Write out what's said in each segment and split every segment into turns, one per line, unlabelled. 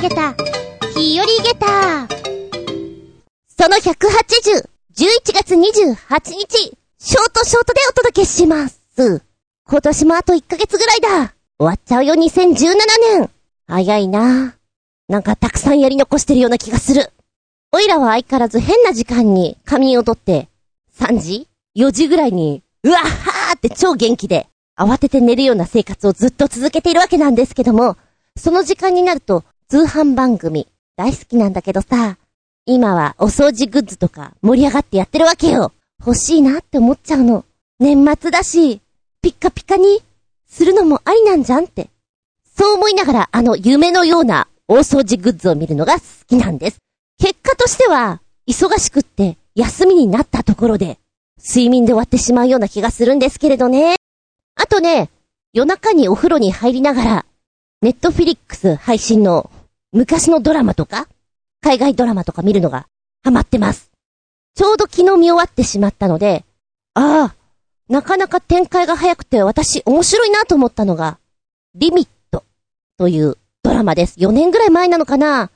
げた、日和ゲタその180、11月28日、ショートショートでお届けします。今年もあと1ヶ月ぐらいだ。終わっちゃうよ2017年。早いななんかたくさんやり残してるような気がする。おいらは相変わらず変な時間に仮眠をとって、3時 ?4 時ぐらいに、うわっはーって超元気で、慌てて寝るような生活をずっと続けているわけなんですけども、その時間になると、通販番組、大好きなんだけどさ、今はお掃除グッズとか盛り上がってやってるわけよ。欲しいなって思っちゃうの。年末だし、ピッカピカにするのもありなんじゃんって。そう思いながらあの夢のような大掃除グッズを見るのが好きなんです。結果としては、忙しくって休みになったところで、睡眠で終わってしまうような気がするんですけれどね。あとね、夜中にお風呂に入りながら、ネットフィリックス配信の昔のドラマとか、海外ドラマとか見るのがハマってます。ちょうど昨日見終わってしまったので、ああ、なかなか展開が早くて私面白いなと思ったのが、リミットというドラマです。4年ぐらい前なのかな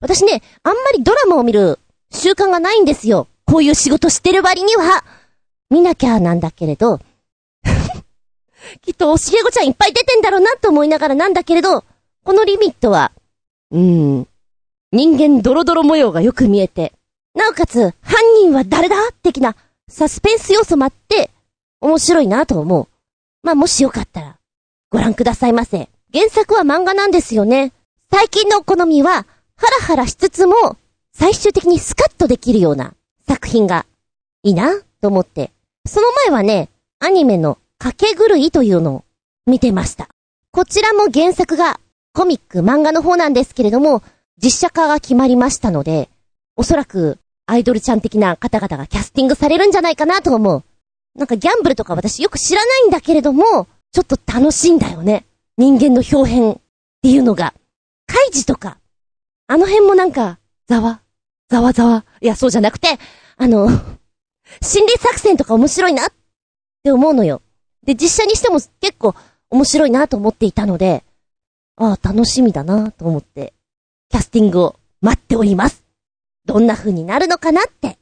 私ね、あんまりドラマを見る習慣がないんですよ。こういう仕事してる割には。見なきゃなんだけれど、きっとおしげごちゃんいっぱい出てんだろうなと思いながらなんだけれど、このリミットは、うん、人間ドロドロ模様がよく見えて、なおかつ、犯人は誰だ？的なサスペンス要素もあって、面白いなと思う。まあ、もしよかったら、ご覧くださいませ。原作は漫画なんですよね。最近のお好みは、ハラハラしつつも、最終的にスカッとできるような作品がいいなと思って。その前はね、アニメのかけ狂いというのを見てました。こちらも原作がコミック漫画の方なんですけれども、実写化が決まりましたので、おそらくアイドルちゃん的な方々がキャスティングされるんじゃないかなと思う。なんかギャンブルとか私よく知らないんだけれども、ちょっと楽しいんだよね。人間の表変っていうのが。カイジとか、あの辺もなんか、ざわ、ざわざわ。いや、そうじゃなくて、あの、心理作戦とか面白いなって思うのよ。で、実写にしても結構面白いなと思っていたので、ああ、楽しみだなと思って、キャスティングを待っております。どんな風になるのかなって。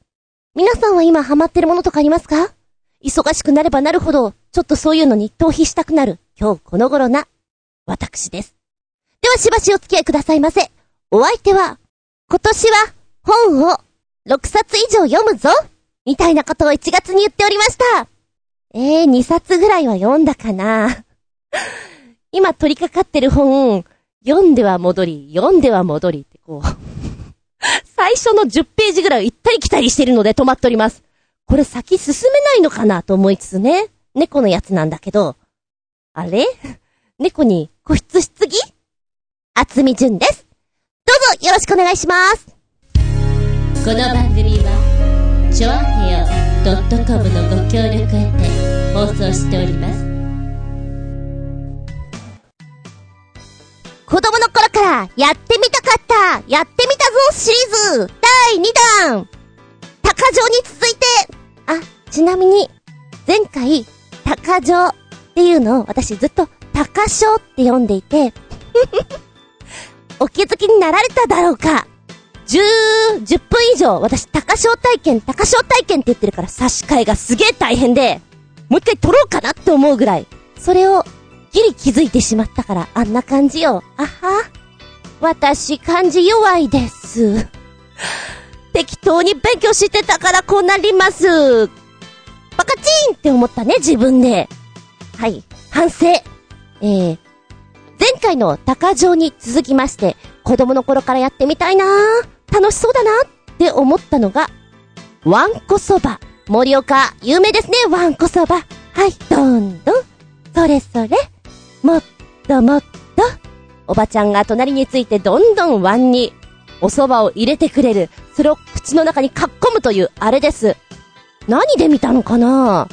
皆さんは今ハマってるものとかありますか？忙しくなればなるほど、ちょっとそういうのに逃避したくなる、今日この頃な、私です。ではしばしお付き合いくださいませ。お相手は、今年は本を6冊以上読むぞみたいなことを1月に言っておりました。えー、2冊ぐらいは読んだかな。今取り掛かってる本、読んでは戻り、読んでは戻りってこう 最初の10ページぐらい行ったり来たりしてるので止まっております。これ先進めないのかなと思いつつね。猫のやつなんだけど。あれ？猫に個室しすぎ厚み純です。どうぞよろしくお願いします。
この番組は、ちょあへよ .com のご協力へて放送しております。
子供の頃からやってみたかったやってみたぞシリーズ第2弾。高城に続いて。あ、ちなみに前回高城っていうのを私ずっと高城って読んでいてお気づきになられただろうか。10、10分以上、私、高潮体験、高潮体験って言ってるから差し替えがすげえ大変で、もう一回撮ろうかなって思うぐらい、それを、ギリ気づいてしまったから、あんな感じよ。あは。私、漢字弱いです。適当に勉強してたからこうなります。バカチーンって思ったね、自分で。はい、反省。えー、前回の高城に続きまして、子供の頃からやってみたいな楽しそうだなって思ったのが、ワンコそば。森岡、有名ですね、ワンコそば。はい、どんどん。それそれ。もっともっと。おばちゃんが隣についてどんどんワンにお蕎麦を入れてくれる。それを口の中にかっこむというあれです。何で見たのかな？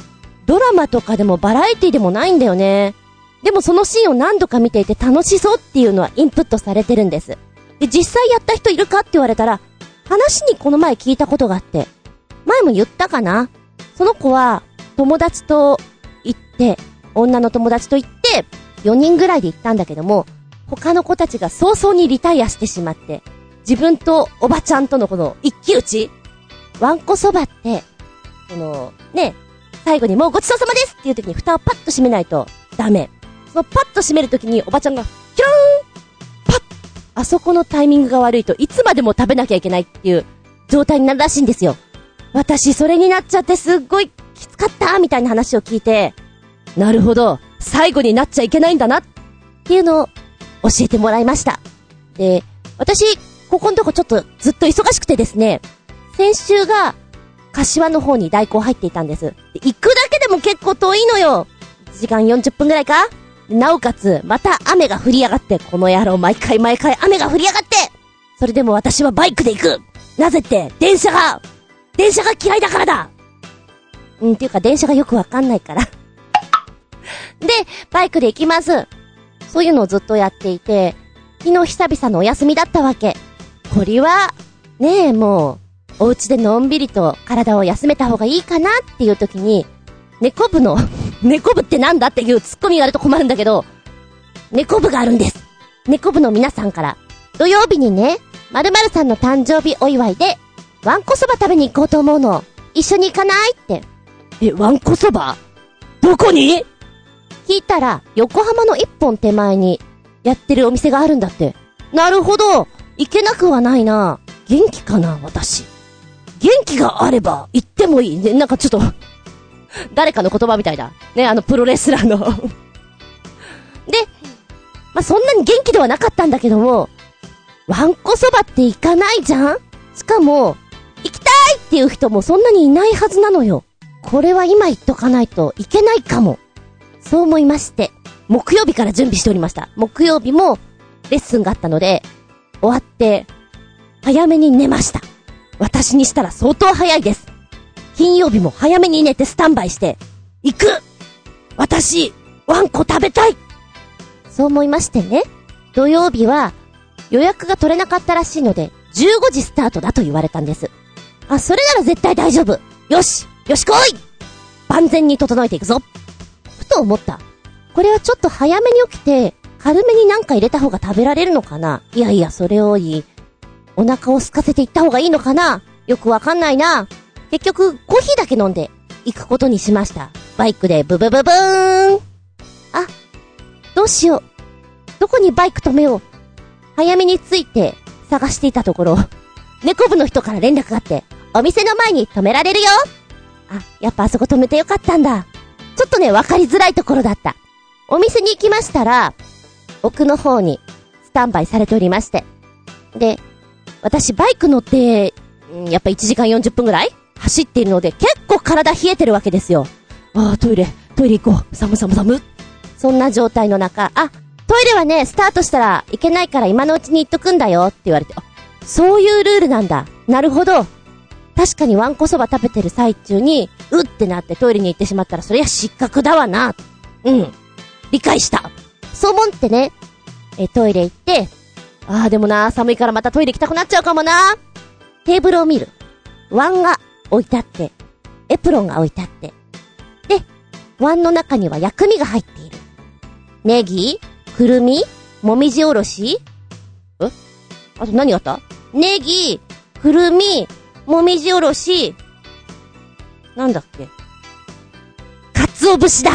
ドラマとかでもバラエティでもないんだよね。でもそのシーンを何度か見ていて楽しそうっていうのはインプットされてるんです。で、実際やった人いるかって言われたら、話にこの前聞いたことがあって、前も言ったかな？その子は、友達と行って、女の友達と行って、4人ぐらいで行ったんだけども、他の子たちが早々にリタイアしてしまって、自分とおばちゃんとのこの一騎打ちワンコそばって、この、ね、最後にもうごちそうさまですっていう時に蓋をパッと閉めないとダメ。そのパッと閉める時におばちゃんが、キローンパッあそこのタイミングが悪いといつまでも食べなきゃいけないっていう状態になるらしいんですよ。私それになっちゃってすっごいきつかったみたいな話を聞いて、なるほど、最後になっちゃいけないんだなっていうのを教えてもらいました。で、私、ここのとこちょっとずっと忙しくてですね、先週が、柏の方に代行入っていたんです。で行くだけでも結構遠いのよ。時間40分くらいか？なおかつ、また雨が降りやがって、この野郎毎回毎回雨が降りやがってそれでも私はバイクで行くなぜって、電車が、電車が嫌いだからだうん、っていうか電車がよくわかんないからで、バイクで行きます。そういうのをずっとやっていて、昨日久々のお休みだったわけ。これは、ねえ、もう、お家でのんびりと体を休めた方がいいかなっていう時に、猫部の 猫部ってなんだっていうツッコミがあると困るんだけど、猫部があるんです。猫部の皆さんから、土曜日にね、〇〇さんの誕生日お祝いで、ワンコそば食べに行こうと思うの。一緒に行かないって。
え、ワンコそば？どこに？
聞いたら、横浜の一本手前にやってるお店があるんだって。なるほど。行けなくはないな。元気かな、私。元気があれば行ってもいい。ね、なんかちょっと誰かの言葉みたいだ。ね、あのプロレスラーの で、まあ、そんなに元気ではなかったんだけども、ワンコそばって行かないじゃんしかも、行きたいっていう人もそんなにいないはずなのよ。これは今言っとかないといけないかも。そう思いまして、木曜日から準備しておりました。木曜日もレッスンがあったので、終わって、早めに寝ました。私にしたら相当早いです。金曜日も早めに寝てスタンバイして、行く私、ワンコ食べたいそう思いましてね、土曜日は予約が取れなかったらしいので、15時スタートだと言われたんです。あ、それなら絶対大丈夫。よしよし来い万全に整えていくぞと思った。これはちょっと早めに起きて、軽めになんか入れた方が食べられるのかな？いやいや、それをいい。お腹を空かせていった方がいいのかな？よくわかんないな。結局、コーヒーだけ飲んで、行くことにしました。バイクでブブブブーンあ、どうしよう。どこにバイク止めよう。早めに着いて、探していたところ、猫部の人から連絡があって、お店の前に止められるよあ、やっぱあそこ止めてよかったんだ。ちょっとね、わかりづらいところだった。お店に行きましたら、奥の方にスタンバイされておりまして。で、私バイク乗って、やっぱ1時間40分ぐらい走っているので、結構体冷えてるわけですよ。ああ、トイレ、トイレ行こう。寒寒寒。そんな状態の中、あ、トイレはね、スタートしたらいけないから今のうちに行っとくんだよって言われて、あ、そういうルールなんだ。なるほど。確かにワンコそば食べてる最中に、うっってなってトイレに行ってしまったら、そりゃ失格だわな。うん。理解した。そう思ってね、え、トイレ行って、ああ、でもな、寒いからまたトイレ行きたくなっちゃうかもな。テーブルを見る。ワンが置いてあって、エプロンが置いてあって。で、ワンの中には薬味が入っている。ネギくるみもみじおろしえ？あと何があった？ネギ、くるみ、もみじおろし、なんだっけ？鰹節だ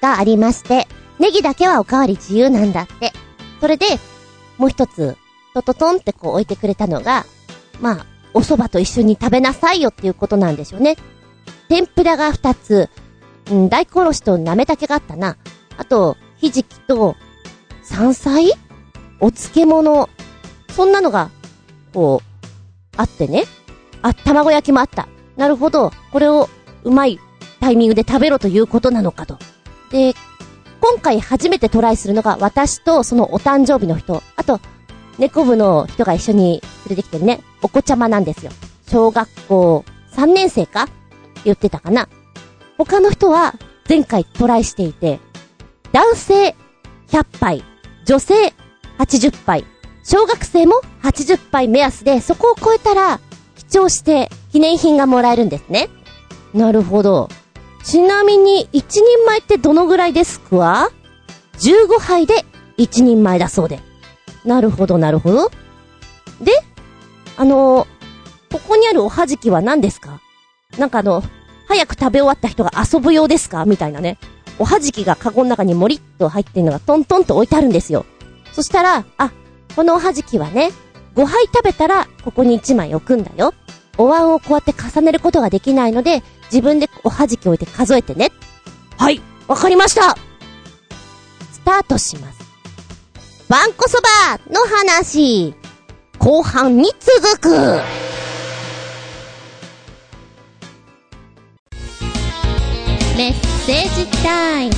がありまして、ネギだけはおかわり自由なんだって。それで、もう一つ、トトトンってこう置いてくれたのが、まあ、お蕎麦と一緒に食べなさいよっていうことなんでしょうね。天ぷらが二つ、うん、大根おろしとなめたけがあったな。あと、ひじきと、山菜？お漬物？そんなのが、こう、あってね。あ、卵焼きもあった。なるほど。これをうまいタイミングで食べろということなのかと。で、今回初めてトライするのが私とそのお誕生日の人、あと、猫部の人が一緒に連れてきてるね、お子ちゃまなんですよ。小学校3年生か？言ってたかな。他の人は前回トライしていて、男性100杯、女性80杯、小学生も80杯目安で、そこを超えたら張して記念品がもらえるんですね。なるほど。ちなみに、一人前ってどのぐらいですか ?15 杯で一人前だそうで。なるほど、なるほど。で、あのーここにあるおはじきは何ですか？なんかあの、早く食べ終わった人が遊ぶ用ですか？みたいなね。おはじきがカゴの中にもりっと入ってるのがトントンと置いてあるんですよ。そしたら、あ、このおはじきはね、5杯食べたらここに1枚置くんだよ。お椀をこうやって重ねることができないので、自分でおはじき置いて数えてね。はい、わかりましたスタートします。わんこそばの話。後半に続く。
メッセージタイム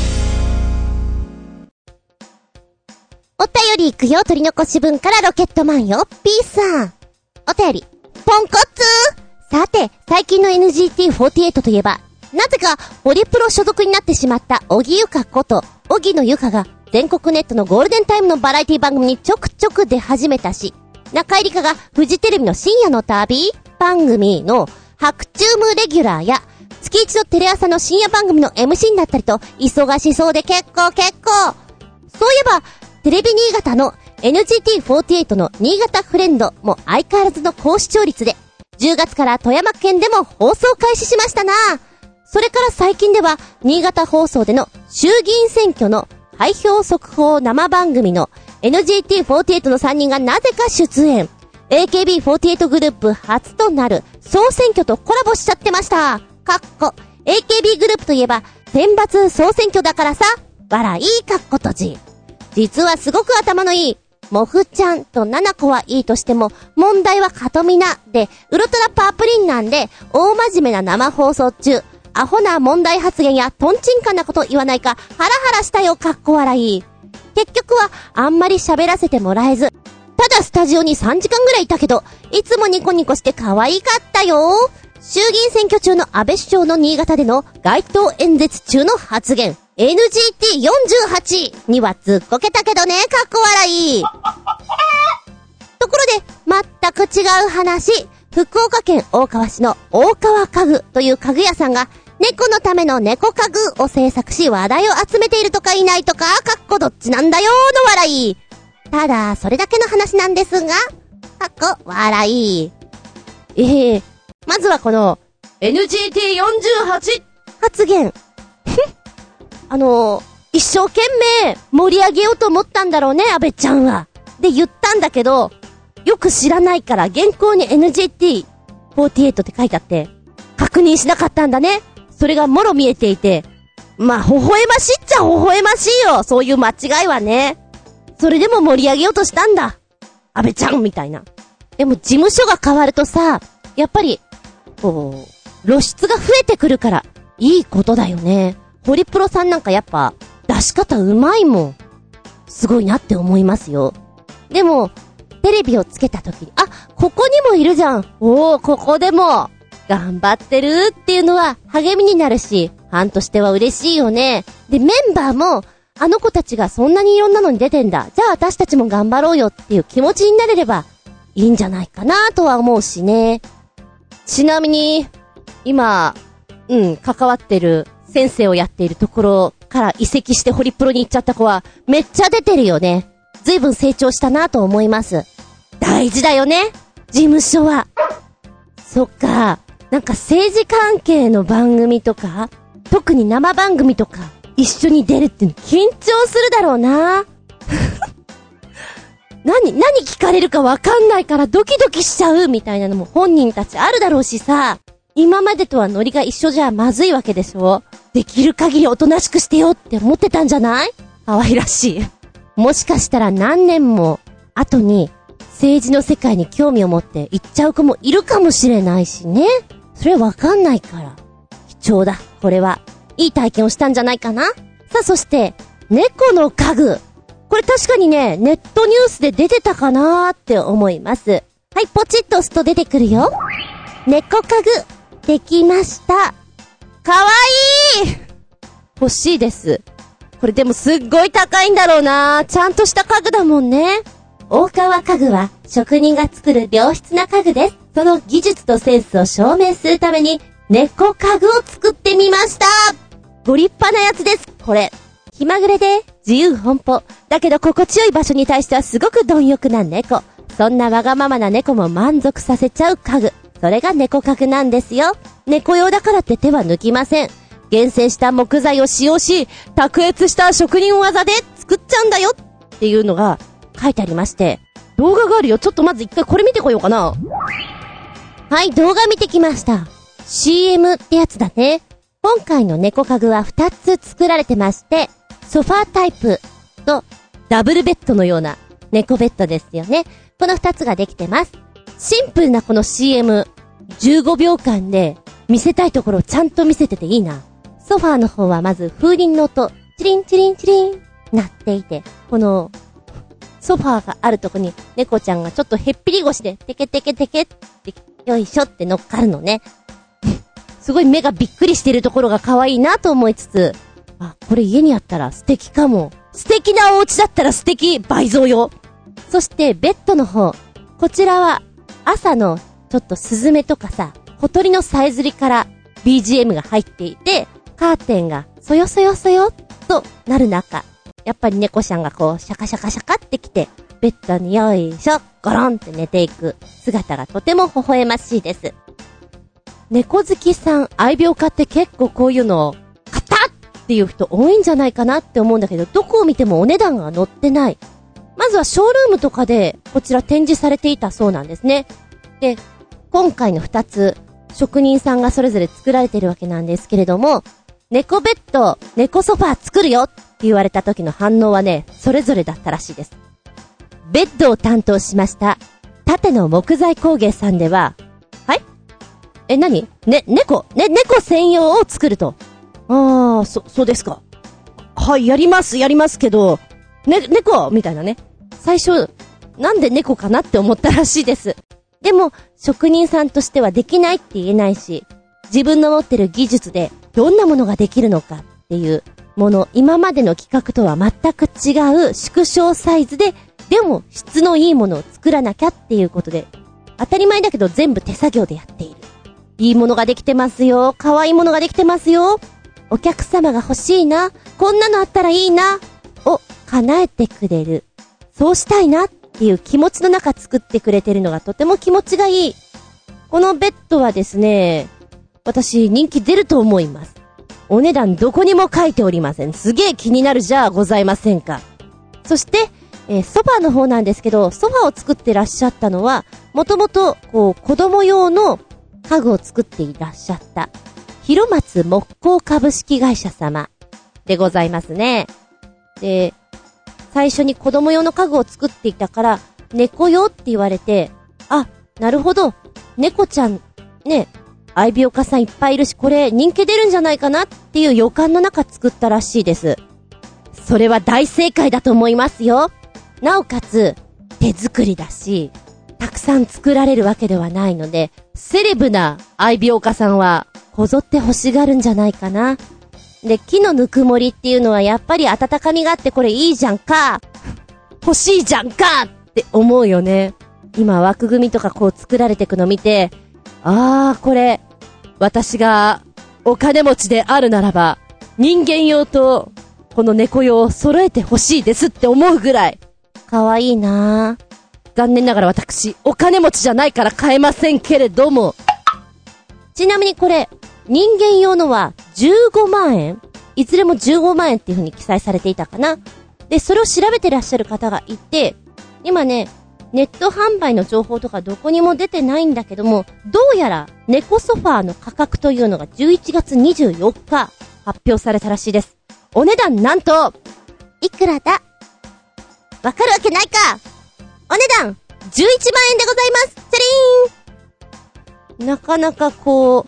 お便り行くよ、取り残し分からロケットマンよ、P さん。お便り、ポンコツさて、最近の NGT48 といえば、なぜか、ホリプロ所属になってしまった、小木ゆかこと、小木のゆかが、全国ネットのゴールデンタイムのバラエティ番組にちょくちょく出始めたし、中井里香がフジテレビの深夜の旅番組の白チュームレギュラーや、月一のテレ朝の深夜番組の MC になったりと、忙しそうで結構結構。そういえば、テレビ新潟の NGT48 の新潟フレンドも相変わらずの高視聴率で、10月から富山県でも放送開始しましたなそれから最近では、新潟放送での衆議院選挙の開票速報生番組の NGT48 の3人がなぜか出演。AKB48 グループ初となる総選挙とコラボしちゃってました。かっこ、AKB グループといえば、選抜総選挙だからさ、笑いかっこ閉じ。実はすごく頭のいい、もふちゃんとななこはいいとしても、問題はかとみなで、ウルトラパープリンなんで、大真面目な生放送中、アホな問題発言やトンチンカンなこと言わないか、ハラハラしたよ、かっこ笑い。結局は、あんまり喋らせてもらえず、ただスタジオに3時間ぐらいいたけど、いつもニコニコして可愛かったよ。衆議院選挙中の安倍首相の新潟での街頭演説中の発言。NGT48 にはずっこけたけどね、かっこ笑い。ところで、全く違う話。福岡県大川市の大川家具という家具屋さんが、猫のための猫家具を制作し話題を集めているとかいないとか、かっこどっちなんだよーの笑い。ただ、それだけの話なんですが、かっこ笑い。ええまずはこの、NGT48 発言。あの一生懸命盛り上げようと思ったんだろうね、安倍ちゃんは。で、言ったんだけど、よく知らないから原稿に NGT48 って書いてあって、確認しなかったんだね。それがもろ見えていて、まあ、微笑ましいっちゃ微笑ましいよ。そういう間違いはね。それでも盛り上げようとしたんだ。安倍ちゃんみたいな。でも事務所が変わるとさ、やっぱり、こう、露出が増えてくるから、いいことだよね。ホリプロさんなんかやっぱ、出し方うまいもん。すごいなって思いますよ。でも、テレビをつけた時に、あ、ここにもいるじゃん。おー、ここでも、頑張ってるっていうのは励みになるし、ファンとしては嬉しいよね。で、メンバーも、あの子たちがそんなにいろんなのに出てんだ。じゃあ私たちも頑張ろうよっていう気持ちになれれば、いいんじゃないかなとは思うしね。ちなみに、今、うん、関わってる、先生をやっているところから移籍してホリプロに行っちゃった子は、めっちゃ出てるよね。ずいぶん成長したなと思います。大事だよね事務所は。そっか。なんか政治関係の番組とか、特に生番組とか、一緒に出るって緊張するだろうな。何、何聞かれるかわかんないからドキドキしちゃうみたいなのも本人たちあるだろうしさ、今までとはノリが一緒じゃまずいわけでしょできる限りおとなしくしてよって思ってたんじゃない？可愛らしい。もしかしたら何年も後に政治の世界に興味を持って行っちゃう子もいるかもしれないしね。それわかんないから。貴重だ。これは。いい体験をしたんじゃないかなさあ、そして、猫の家具。これ確かにね、ネットニュースで出てたかなーって思います。はい、ポチッと押すと出てくるよ。猫家具、できました。かわいい欲しいです。これでもすっごい高いんだろうなちゃんとした家具だもんね。大川家具は職人が作る良質な家具です。その技術とセンスを証明するために猫家具を作ってみましたご立派なやつです、これ。気まぐれで自由奔放。だけど心地よい場所に対してはすごく貪欲な猫。そんなわがままな猫も満足させちゃう家具。それが猫家具なんですよ。猫用だからって手は抜きません。厳選した木材を使用し、卓越した職人技で作っちゃうんだよっていうのが書いてありまして、動画があるよ。ちょっとまず一回これ見てこようかな。はい、動画見てきました。CM ってやつだね。今回の猫家具は2つ作られてまして、ソファータイプとダブルベッドのような猫ベッドですよね。この2つができてます。シンプルなこの CM、15秒間で見せたいところをちゃんと見せてていいな。ソファーの方はまず風鈴の音、チリンチリンチリン、なっていて、この、ソファーがあるとこに猫ちゃんがちょっとへっぴり腰でテケテケテケって、よいしょって乗っかるのね。すごい目がびっくりしてるところが可愛いなと思いつつ、あ、これ家にあったら素敵かも。素敵なお家だったら素敵倍増よ。そしてベッドの方。こちらは朝のちょっとスズメとかさ、小鳥のさえずりから BGM が入っていて、カーテンがそよそよそよとなる中、やっぱり猫ちゃんがこうシャカシャカシャカってきて、ベッドによいしょ、ゴロンって寝ていく姿がとても微笑ましいです。猫好きさん、愛病家って結構こういうのを、買ったっていう人多いんじゃないかなって思うんだけど、どこを見てもお値段が載ってない。まずはショールームとかで、こちら展示されていたそうなんですね。で、今回の二つ、職人さんがそれぞれ作られてるわけなんですけれども、猫ベッド、猫ソファー作るよって言われた時の反応はね、それぞれだったらしいです。ベッドを担当しました、縦の木材工芸さんでは、はい？え、何？ね、猫ね、猫専用を作ると。ああ、そ、そうですか。はい、やります、やりますけど、ね、猫？みたいなね。最初、なんで猫かなって思ったらしいです。でも、職人さんとしてはできないって言えないし、自分の持ってる技術でどんなものができるのかっていうもの、今までの企画とは全く違う縮小サイズで、でも質のいいものを作らなきゃっていうことで、当たり前だけど全部手作業でやっている。いいものができてますよ。可愛いものができてますよ。お客様が欲しいな。こんなのあったらいいな。を叶えてくれる。そうしたいなっていう気持ちの中作ってくれてるのがとても気持ちがいい。このベッドはですね、私人気出ると思います。お値段どこにも書いておりません。すげえ気になるじゃあございませんか。そして、えーソファーの方なんですけど、ソファーを作ってらっしゃったのは、もともと、こう、子供用の家具を作っていらっしゃった、広松木工株式会社様でございますね。で、最初に子供用の家具を作っていたから、猫用って言われて、あ、なるほど、猫ちゃん、ね、愛病家さんいっぱいいるし、これ人気出るんじゃないかなっていう予感の中作ったらしいです。それは大正解だと思いますよ。なおかつ、手作りだし、たくさん作られるわけではないので、セレブな愛病家さんは、こぞって欲しがるんじゃないかな。で、木のぬくもりっていうのはやっぱり温かみがあってこれいいじゃんか。欲しいじゃんかって思うよね。今枠組みとかこう作られていくの見て、あー、これ、私がお金持ちであるならば、人間用とこの猫用を揃えて欲しいですって思うぐらい、可愛いなぁ。残念ながら私、お金持ちじゃないから買えませんけれども。ちなみにこれ、人間用のは15万円？いずれも15万円っていう風に記載されていたかな。で、それを調べてらっしゃる方がいて、今ね、ネット販売の情報とかどこにも出てないんだけども、どうやら猫ソファーの価格というのが11月24日発表されたらしいです。お値段なんと、いくらだ？わかるわけないかお値段 !11 万円でございますチャリーンなかなかこう、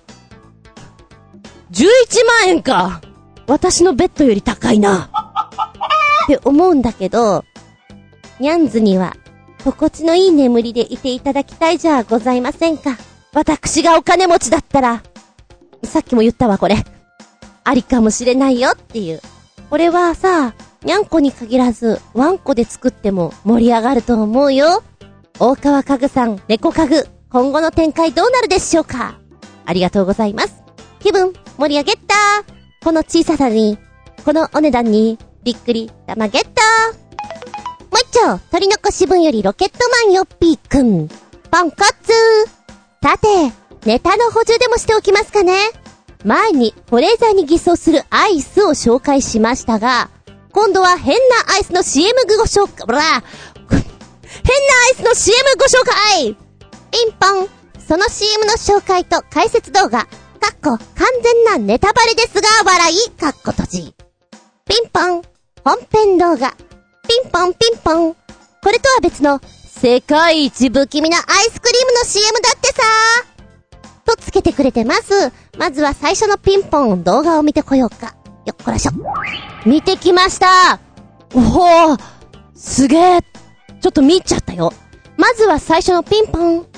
11万円か私のベッドより高いなって思うんだけど、ニャンズには、心地のいい眠りでいていただきたいじゃございませんか。私がお金持ちだったら、さっきも言ったわ、これ。ありかもしれないよっていう。これはさ、にゃんこに限らず、ワンコで作っても盛り上がると思うよ。大川家具さん、猫家具、今後の展開どうなるでしょうかありがとうございます。気分、盛り上げた。この小ささに、このお値段に、びっくり、玉ゲットもう一丁、鳥の子分よりロケットマンよっぴーくん。ポンコツ。さて、ネタの補充でもしておきますかね。前に保冷剤に偽装するアイスを紹介しましたが、今度は変なアイスの CM ご紹介、ブラ変なアイスの CM ご紹介。ピンポン。その CM の紹介と解説動画、かっこ完全なネタバレですが笑い、かっこ閉じ。ピンポン本編動画。ピンポンピンポンこれとは別の世界一不気味なアイスクリームの CM だってさとつけてくれてます。まずは最初のピンポン動画を見てこようか。よっこらしょ。見てきましたおおすげえちょっと見ちゃったよ。まずは最初のピンポン。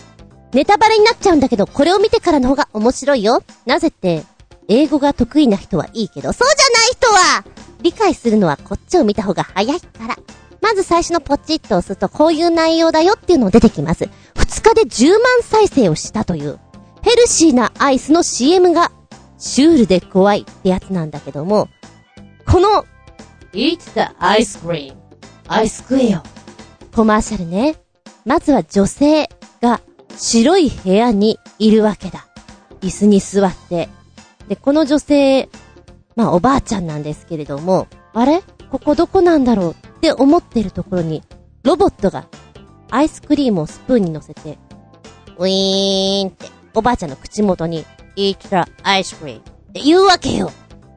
ネタバレになっちゃうんだけど、これを見てからの方が面白いよ。なぜって、英語が得意な人はいいけど、そうじゃない人は理解するのはこっちを見た方が早いから。まず最初のポチッと押すとこういう内容だよっていうのを出てきます。2日で10万再生をしたという、ヘルシーなアイスの CM が、シュールで怖いってやつなんだけども、この、
Eat the ice cream. アイス食えよ。
コマーシャルね。まずは女性が白い部屋にいるわけだ。椅子に座って。で、この女性、まあおばあちゃんなんですけれども、あれ？ここどこなんだろう？って思ってるところに、ロボットがアイスクリームをスプーンに乗せて、ウィーンって、おばあちゃんの口元に、eat the ice cream って言うわけよ。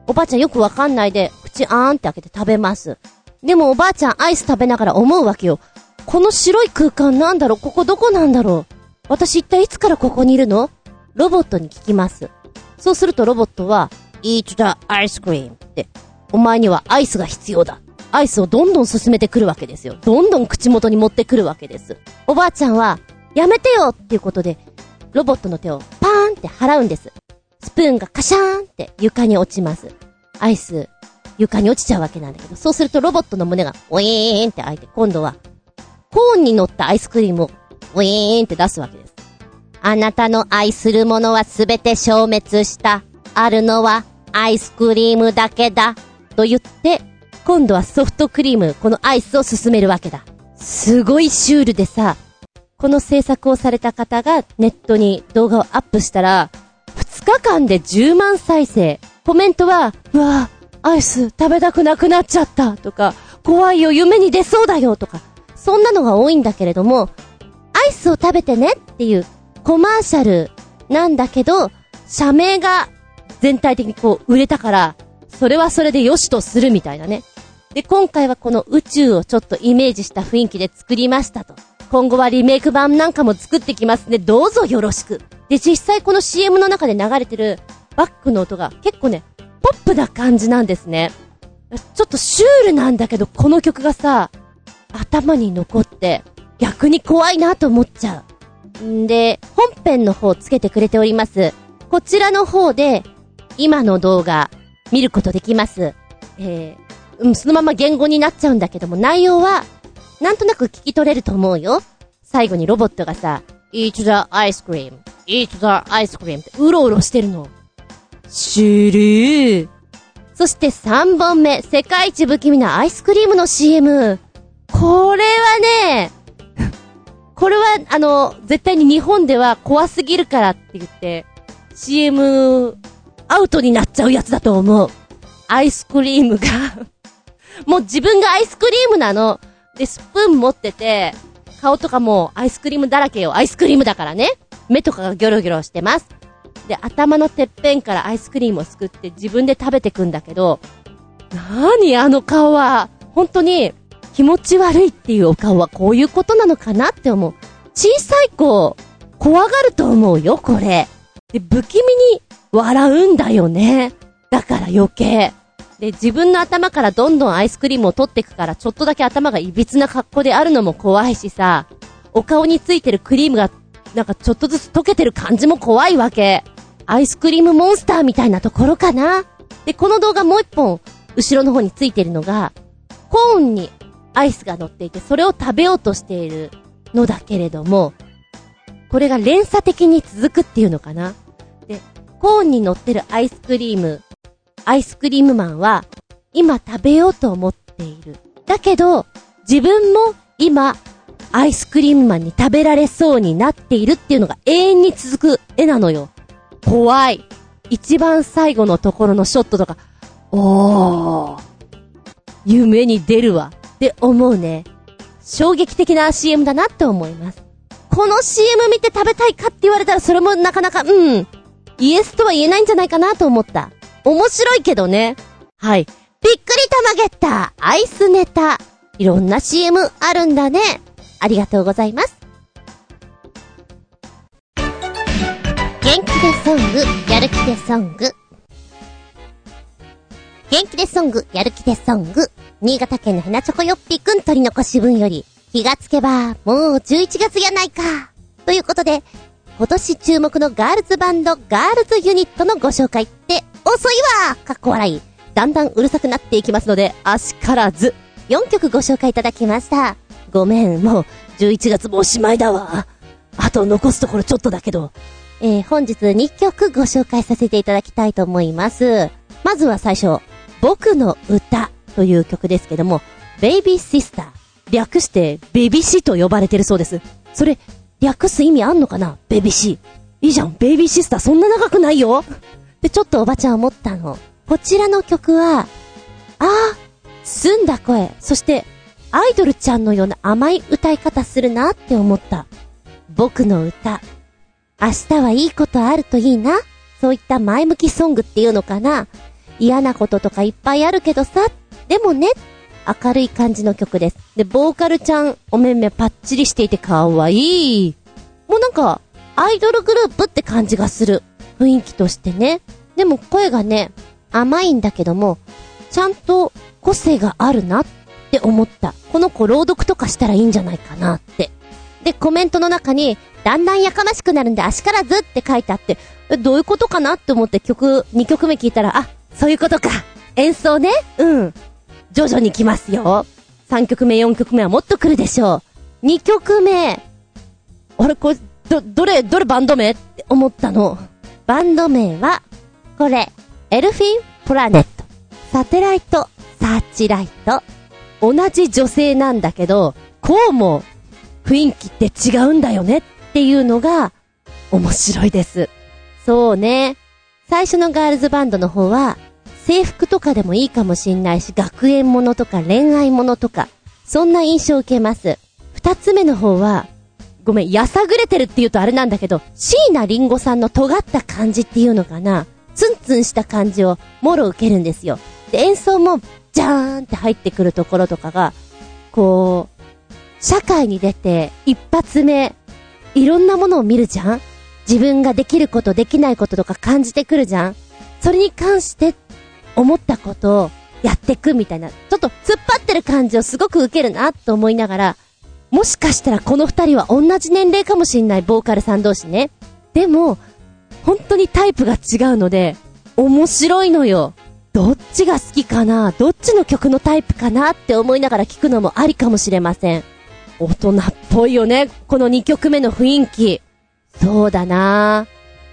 おばあちゃんよくわかんないで、口あーんって開けて食べます。でもおばあちゃんアイス食べながら思うわけよ。この白い空間なんだろう？ここどこなんだろう？私一体いつからここにいるの？ロボットに聞きます。そうするとロボットは、eat the ice cream って、お前にはアイスが必要だ。アイスをどんどん進めてくるわけですよ。どんどん口元に持ってくるわけです。おばあちゃんは、やめてよっていうことで、ロボットの手をパーンって払うんです。スプーンがカシャーンって床に落ちます。アイス、床に落ちちゃうわけなんだけど、そうするとロボットの胸が、ウィーンって開いて、今度は、コーンに乗ったアイスクリームを、ウィーンって出すわけです。あなたの愛するものはすべて消滅した。あるのは、アイスクリームだけだ。と言って、今度はソフトクリーム、このアイスを進めるわけだ。すごいシュールでさ、この制作をされた方がネットに動画をアップしたら、2日間で10万再生。コメントは、うわぁアイス食べたくなくなっちゃったとか、怖いよ、夢に出そうだよとか、そんなのが多いんだけれども、イスを食べてねっていうコマーシャルなんだけど、社名が全体的にこう売れたから、それはそれで良しとするみたいなね。で、今回はこの宇宙をちょっとイメージした雰囲気で作りましたと。今後はリメイク版なんかも作ってきますね。どうぞよろしく。で、実際この CM の中で流れてるバックの音が結構ね、ポップな感じなんですね。ちょっとシュールなんだけど、この曲がさ、頭に残って、逆に怖いなと思っちゃう。んで、本編の方つけてくれております。こちらの方で、今の動画、見ることできます。えー、うん、そのまま言語になっちゃうんだけども、内容は、なんとなく聞き取れると思うよ。最後にロボットがさ、eat the ice cream, eat the ice cream ってうろうろしてるの。シュルー。そして3本目、世界一不気味なアイスクリームの CM。これはね、これは、あの、絶対に日本では怖すぎるからって言って、CM、アウトになっちゃうやつだと思う。アイスクリームが もう自分がアイスクリームなの。で、スプーン持ってて、顔とかもアイスクリームだらけよ。アイスクリームだからね。目とかがギョロギョロしてます。で、頭のてっぺんからアイスクリームをすくって自分で食べてくんだけど、なーにあの顔は。本当に気持ち悪いっていうお顔はこういうことなのかなって思う。小さい子、怖がると思うよ、これ。で、不気味に笑うんだよね。だから余計。で、自分の頭からどんどんアイスクリームを取ってくから、ちょっとだけ頭が歪な格好であるのも怖いしさ、お顔についてるクリームが、なんかちょっとずつ溶けてる感じも怖いわけ。アイスクリームモンスターみたいなところかな。で、この動画もう一本、後ろの方についてるのが、コーンにアイスが乗っていて、それを食べようとしているのだけれども、これが連鎖的に続くっていうのかな。で、コーンに乗ってるアイスクリームアイスクリームマンは、今食べようと思っている。だけど、自分も今、アイスクリームマンに食べられそうになっているっていうのが永遠に続く絵なのよ。怖い。一番最後のところのショットとか、おー、夢に出るわって思うね。衝撃的な CM だなって思います。この CM 見て食べたいかって言われたらそれもなかなか、うん、イエスとは言えないんじゃないかなと思った。面白いけどね。はい。びっくりたまげた、アイスネタ。いろんな CM あるんだね。ありがとうございます。元気でソング、やる気でソング。元気でソング、やる気でソング。新潟県のヘナチョコヨッピーくん取り残し分より、気がつけば、もう11月やないか。ということで、今年注目のガールズバンド、ガールズユニットのご紹介って、遅いわかっこ笑い。だんだんうるさくなっていきますので、あしからず。4曲ご紹介いただきました。ごめん、もう、11月もおしまいだわ。あと残すところちょっとだけど。えー、本日2曲ご紹介させていただきたいと思います。まずは最初、僕の歌という曲ですけども、ベイビーシスター。略して、ベビシと呼ばれてるそうです。それ、略す意味あんのかな？ベビシ。いいじゃん、ベイビーシスターそんな長くないよで、ちょっとおばちゃん思ったの。こちらの曲は、あー、澄んだ声、そして、アイドルちゃんのような甘い歌い方するなって思った。僕の歌。明日はいいことあるといいな。そういった前向きソングっていうのかな。嫌なこととかいっぱいあるけどさ。でもね、明るい感じの曲です。で、ボーカルちゃん、お目目パッチリしていて可愛い。もうなんか、アイドルグループって感じがする。雰囲気としてね。でも声がね、甘いんだけども、ちゃんと個性があるなって思った。この子朗読とかしたらいいんじゃないかなって。で、コメントの中に、だんだんやかましくなるんで足からずって書いてあって、どういうことかなって思って曲、2曲目聞いたら、あ、そういうことか。演奏ね。うん。徐々に来ますよ。3曲目、4曲目はもっと来るでしょう。2曲目。あれ、これ、ど、どれ、どれバンド名って思ったの？バンド名は、これ、エルフィンプラネット。サテライト、サーチライト。同じ女性なんだけど、こうも雰囲気って違うんだよねっていうのが面白いです。そうね。最初のガールズバンドの方は、制服とかでもいいかもしんないし、学園ものとか恋愛ものとか、そんな印象を受けます。二つ目の方は、ごめん、やさぐれてるって言うとあれなんだけど、椎名林檎さんの尖った感じっていうのかな。ツンツンした感じをもろ受けるんですよ。で、演奏も、ジャーンって入ってくるところとかが、こう、社会に出て、一発目、いろんなものを見るじゃん？自分ができること、できないこととか感じてくるじゃん？それに関して、思ったことをやってくみたいな、ちょっと突っ張ってる感じをすごく受けるなと思いながら、もしかしたらこの二人は同じ年齢かもしんないボーカルさん同士ね。でも、本当にタイプが違うので、面白いのよ。どっちが好きかな？どっちの曲のタイプかなって思いながら聞くのもありかもしれません。大人っぽいよね。この2曲目の雰囲気。そうだな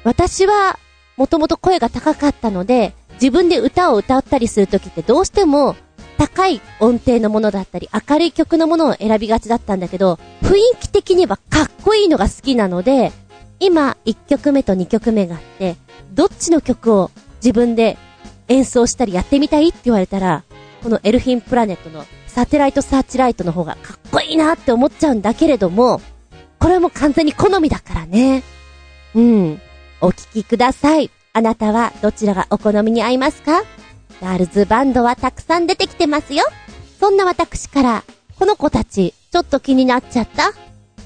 私は、もともと声が高かったので、自分で歌を歌ったりするときってどうしても、高い音程のものだったり、明るい曲のものを選びがちだったんだけど、雰囲気的にはかっこいいのが好きなので、今、1曲目と2曲目があって、どっちの曲を自分で演奏したりやってみたいって言われたら、このエルフィンプラネットのサテライトサーチライトの方がかっこいいなって思っちゃうんだけれども、これも完全に好みだからね。うん。お聞きください。あなたはどちらがお好みに合いますか？ガールズバンドはたくさん出てきてますよ。そんな私から、この子たち、ちょっと気になっちゃった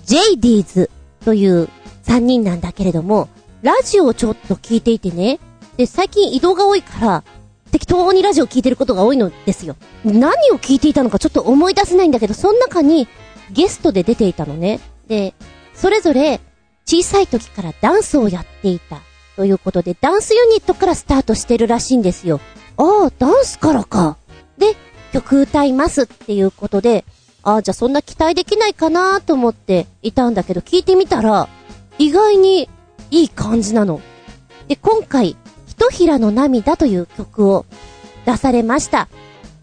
?JDs という3人なんだけれども、ラジオをちょっと聞いていてね。で、最近移動が多いから、適当にラジオ聞いてることが多いのですよ。何を聞いていたのかちょっと思い出せないんだけど、その中にゲストで出ていたのね。で、それぞれ小さい時からダンスをやっていた。ということで、ダンスユニットからスタートしてるらしいんですよ。ああ、ダンスからか。で、曲歌いますっていうことで、ああ、じゃあそんな期待できないかなと思っていたんだけど、聞いてみたら、意外にいい感じなの。で、今回、ひとひらの涙という曲を出されました。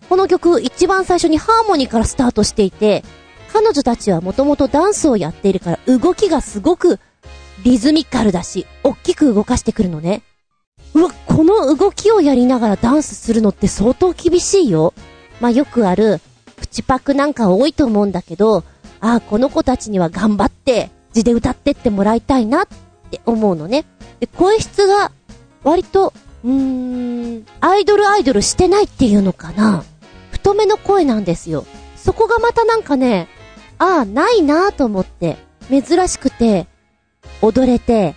この曲一番最初にハーモニーからスタートしていて、彼女たちはもともとダンスをやっているから動きがすごくリズミカルだし、大きく動かしてくるのね。うわ、この動きをやりながらダンスするのって相当厳しいよ。まあ、よくある、口パクなんか多いと思うんだけど、ああ、この子たちには頑張って、字で歌ってってもらいたいなって思うのね。で、声質が、割と、うーん、アイドルアイドルしてないっていうのかな。太めの声なんですよ。そこがまたなんかね、ああ、ないなぁと思って、珍しくて、踊れて、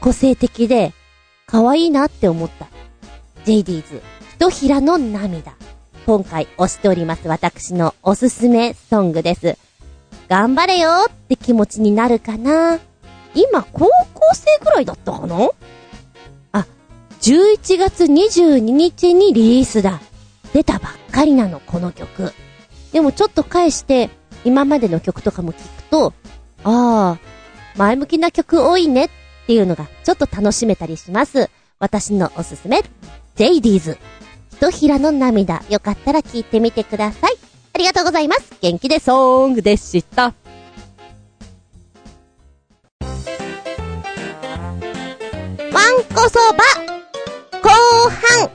個性的で、可愛いなって思った。JD's、ひとひらの涙。今回押しております私のおすすめソングです。頑張れよって気持ちになるかな。今、高校生くらいだったかな？あ、11月22日にリリースだ。出たばっかりなの、この曲。でもちょっと返して、今までの曲とかも聞くと、ああ、前向きな曲多いねっていうのがちょっと楽しめたりします。私のおすすめ、JD's。ひとひらの涙、よかったら聞いてみてください。ありがとうございます。元気でソングでした。ワンコそば後半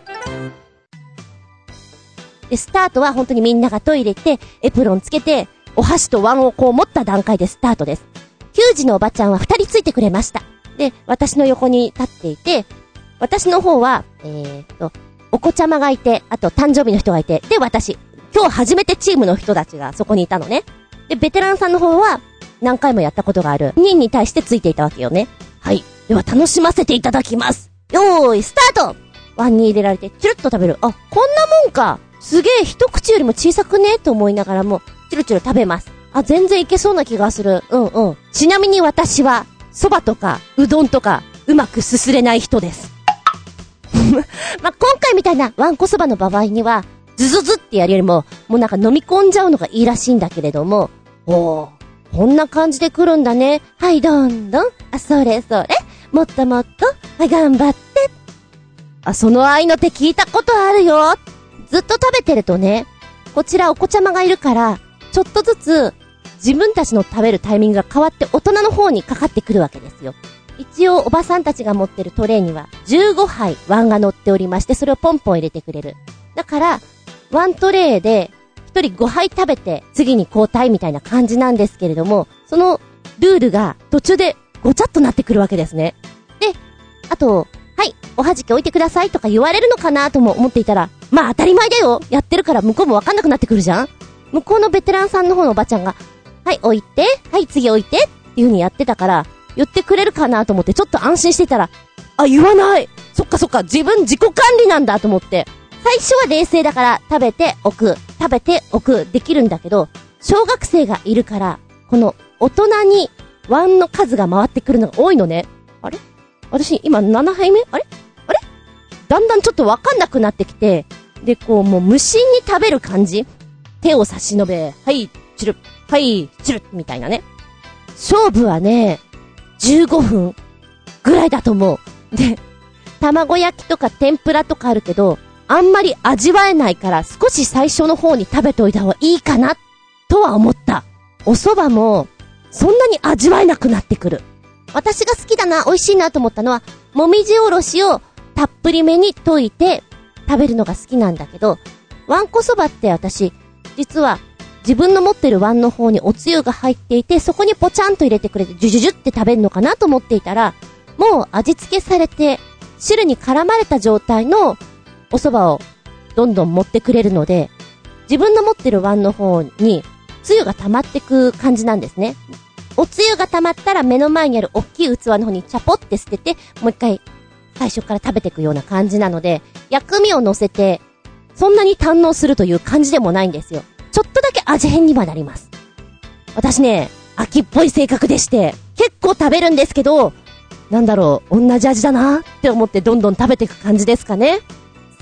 で、スタートは本当にみんながトイレ行って、エプロンつけて、お箸とワンをこう持った段階でスタートです。ヒュージのおばちゃんは二人ついてくれました。で、私の横に立っていて、私の方は、えー、っと、お子ちゃまがいて、あと誕生日の人がいて、で、私。今日初めてチームの人たちがそこにいたのね。で、ベテランさんの方は、何回もやったことがある。2に対してついていたわけよね。はい。では楽しませていただきます。よーい、スタートワンに入れられて、チュルッと食べる。あ、こんなもんか。すげえ一口よりも小さくね？と思いながらも、チュルチュル食べます。あ、全然いけそうな気がする。うんうん。ちなみに私は、蕎麦とか、うどんとか、うまくすすれない人です。まあ、今回みたいなワンコそばの場合には、ズズズってやるよりも、もうなんか飲み込んじゃうのがいいらしいんだけれども、おー、こんな感じで来るんだね。はい、どんどん。あ、それそれ。もっともっと。はい、頑張って。あ、その愛の手聞いたことあるよ。ずっと食べてるとね、こちらお子ちゃまがいるから、ちょっとずつ自分たちの食べるタイミングが変わって大人の方にかかってくるわけですよ。一応おばさんたちが持ってるトレーには15杯ワンが乗っておりまして、それをポンポン入れてくれる。だから、ワントレーで一人5杯食べて次に交代みたいな感じなんですけれども、そのルールが途中でごちゃっとなってくるわけですね。で、あと、はい、おはじき置いてくださいとか言われるのかなとも思っていたら、まあ当たり前だよやってるから向こうもわかんなくなってくるじゃん向こうのベテランさんの方のおばちゃんが、はい、置いて、はい、次置いてっていう風にやってたから、言ってくれるかなと思ってちょっと安心してたら、あ、言わない。そっかそっか、自分自己管理なんだと思って。最初は冷静だから食べておく、食べておく、できるんだけど、小学生がいるから、この大人にワンの数が回ってくるのが多いのね。あれ？私、今7杯目？あれ？あれ？だんだんちょっとわかんなくなってきて、で、こう、もう無心に食べる感じ。手を差し伸べ、はい、チュル、はい、チュル、みたいなね。勝負はね、15分ぐらいだと思う。で、卵焼きとか天ぷらとかあるけど、あんまり味わえないから少し最初の方に食べておいた方がいいかな、とは思った。お蕎麦も、そんなに味わえなくなってくる。私が好きだな、美味しいなと思ったのは、もみじおろしをたっぷりめに溶いて食べるのが好きなんだけど、わんこそばって私、実は自分の持ってる碗の方におつゆが入っていて、そこにポチャンと入れてくれて、ジュジュジュって食べるのかなと思っていたら、もう味付けされて、汁に絡まれた状態のお蕎麦をどんどん持ってくれるので、自分の持ってる碗の方に、つゆが溜まってく感じなんですね。おつゆが溜まったら目の前にある大きい器の方にチャポって捨てて、もう一回最初から食べていくような感じなので、薬味を乗せて、そんなに堪能するという感じでもないんですよ。ちょっとだけ味変にはなります。私ね、秋っぽい性格でして、結構食べるんですけど、なんだろう、同じ味だなって思ってどんどん食べていく感じですかね。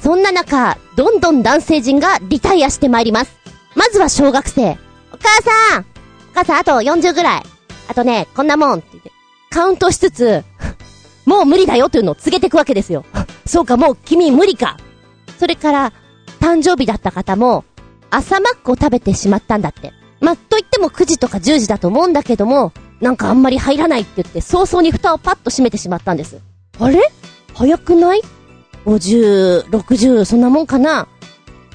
そんな中、どんどん男性陣がリタイアしてまいります。まずは小学生。お母さんお母さんあと40ぐらい。あとね、こんなもんって言って、カウントしつつ、もう無理だよというのを告げていくわけですよ。そうか、もう君無理か。それから、誕生日だった方も、朝マックを食べてしまったんだって。ま、と言っても9時とか10時だと思うんだけども、なんかあんまり入らないって言って、早々に蓋をパッと閉めてしまったんです。あれ？早くない ?50、60、そんなもんかな？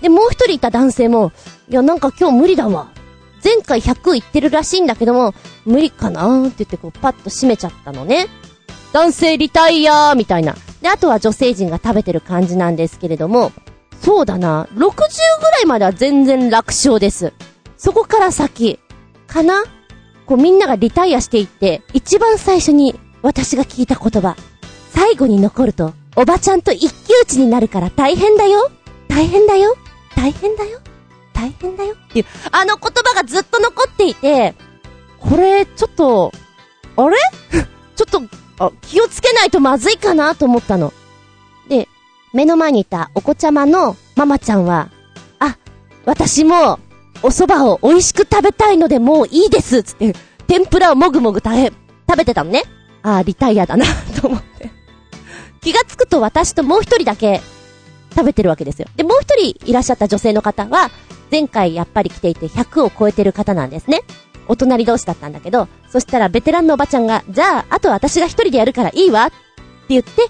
で、もう一人いた男性も、いや、なんか今日無理だわ。前回100いってるらしいんだけども、無理かなって言ってこうパッと閉めちゃったのね。男性リタイアーみたいな。で、あとは女性陣が食べてる感じなんですけれども、そうだな、60ぐらいまでは全然楽勝です。そこから先、かな？こうみんながリタイアしていって、一番最初に私が聞いた言葉、最後に残ると、おばちゃんと一騎打ちになるから大変だよ。大変だよ。大変だよ。大変だよ。っていう、あの言葉がずっと残っていて、これ、ちょっと、あれ？ちょっと、あ、気をつけないとまずいかなと思ったの。目の前にいたお子ちゃまのママちゃんは、あ、私も、お蕎麦を美味しく食べたいのでもういいですつって、天ぷらをもぐもぐ食べ、食べてたのね。あーリタイアだな と思って。気がつくと私ともう一人だけ食べてるわけですよ。で、もう一人いらっしゃった女性の方は、前回やっぱり来ていて100を超えてる方なんですね。お隣同士だったんだけど、そしたらベテランのおばちゃんが、じゃあ、あと私が一人でやるからいいわって言って、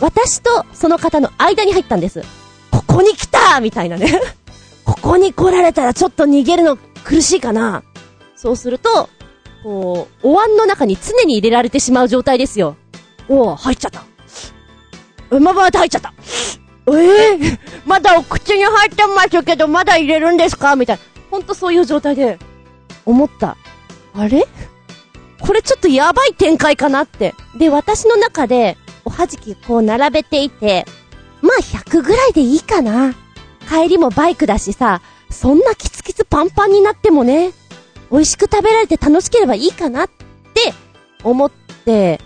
私とその方の間に入ったんです。ここに来たみたいなね。ここに来られたらちょっと逃げるの苦しいかな。そうすると、こう、お椀の中に常に入れられてしまう状態ですよ。おお入っちゃった。うまばまで入っちゃった。ええまだお口に入ってますけど、まだ入れるんですかみたいな。ほんとそういう状態で、思った。あれ？これちょっとやばい展開かなって。で、私の中で、はじきこう並べていて、まあ100ぐらいでいいかな。帰りもバイクだしさ、そんなキツキツパンパンになってもね、美味しく食べられて楽しければいいかなって思って、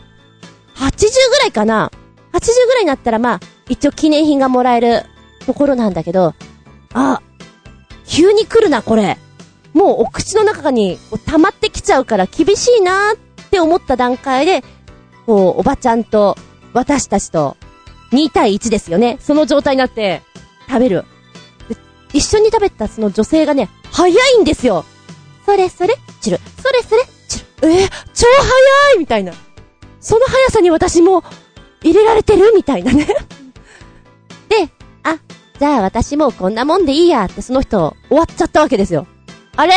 80ぐらいかな。80ぐらいになったらまあ、一応記念品がもらえるところなんだけど、あ、急に来るな、これ。もうお口の中に溜まってきちゃうから厳しいなーって思った段階で、こう、おばちゃんと私たちと2対1ですよね。その状態になって食べる。一緒に食べたその女性がね、早いんですよ。それそれ、チル。それそれ、チル。えー超早いみたいな。その速さに私も入れられてるみたいなね。で、あ、じゃあ私もこんなもんでいいやってその人終わっちゃったわけですよ。あれ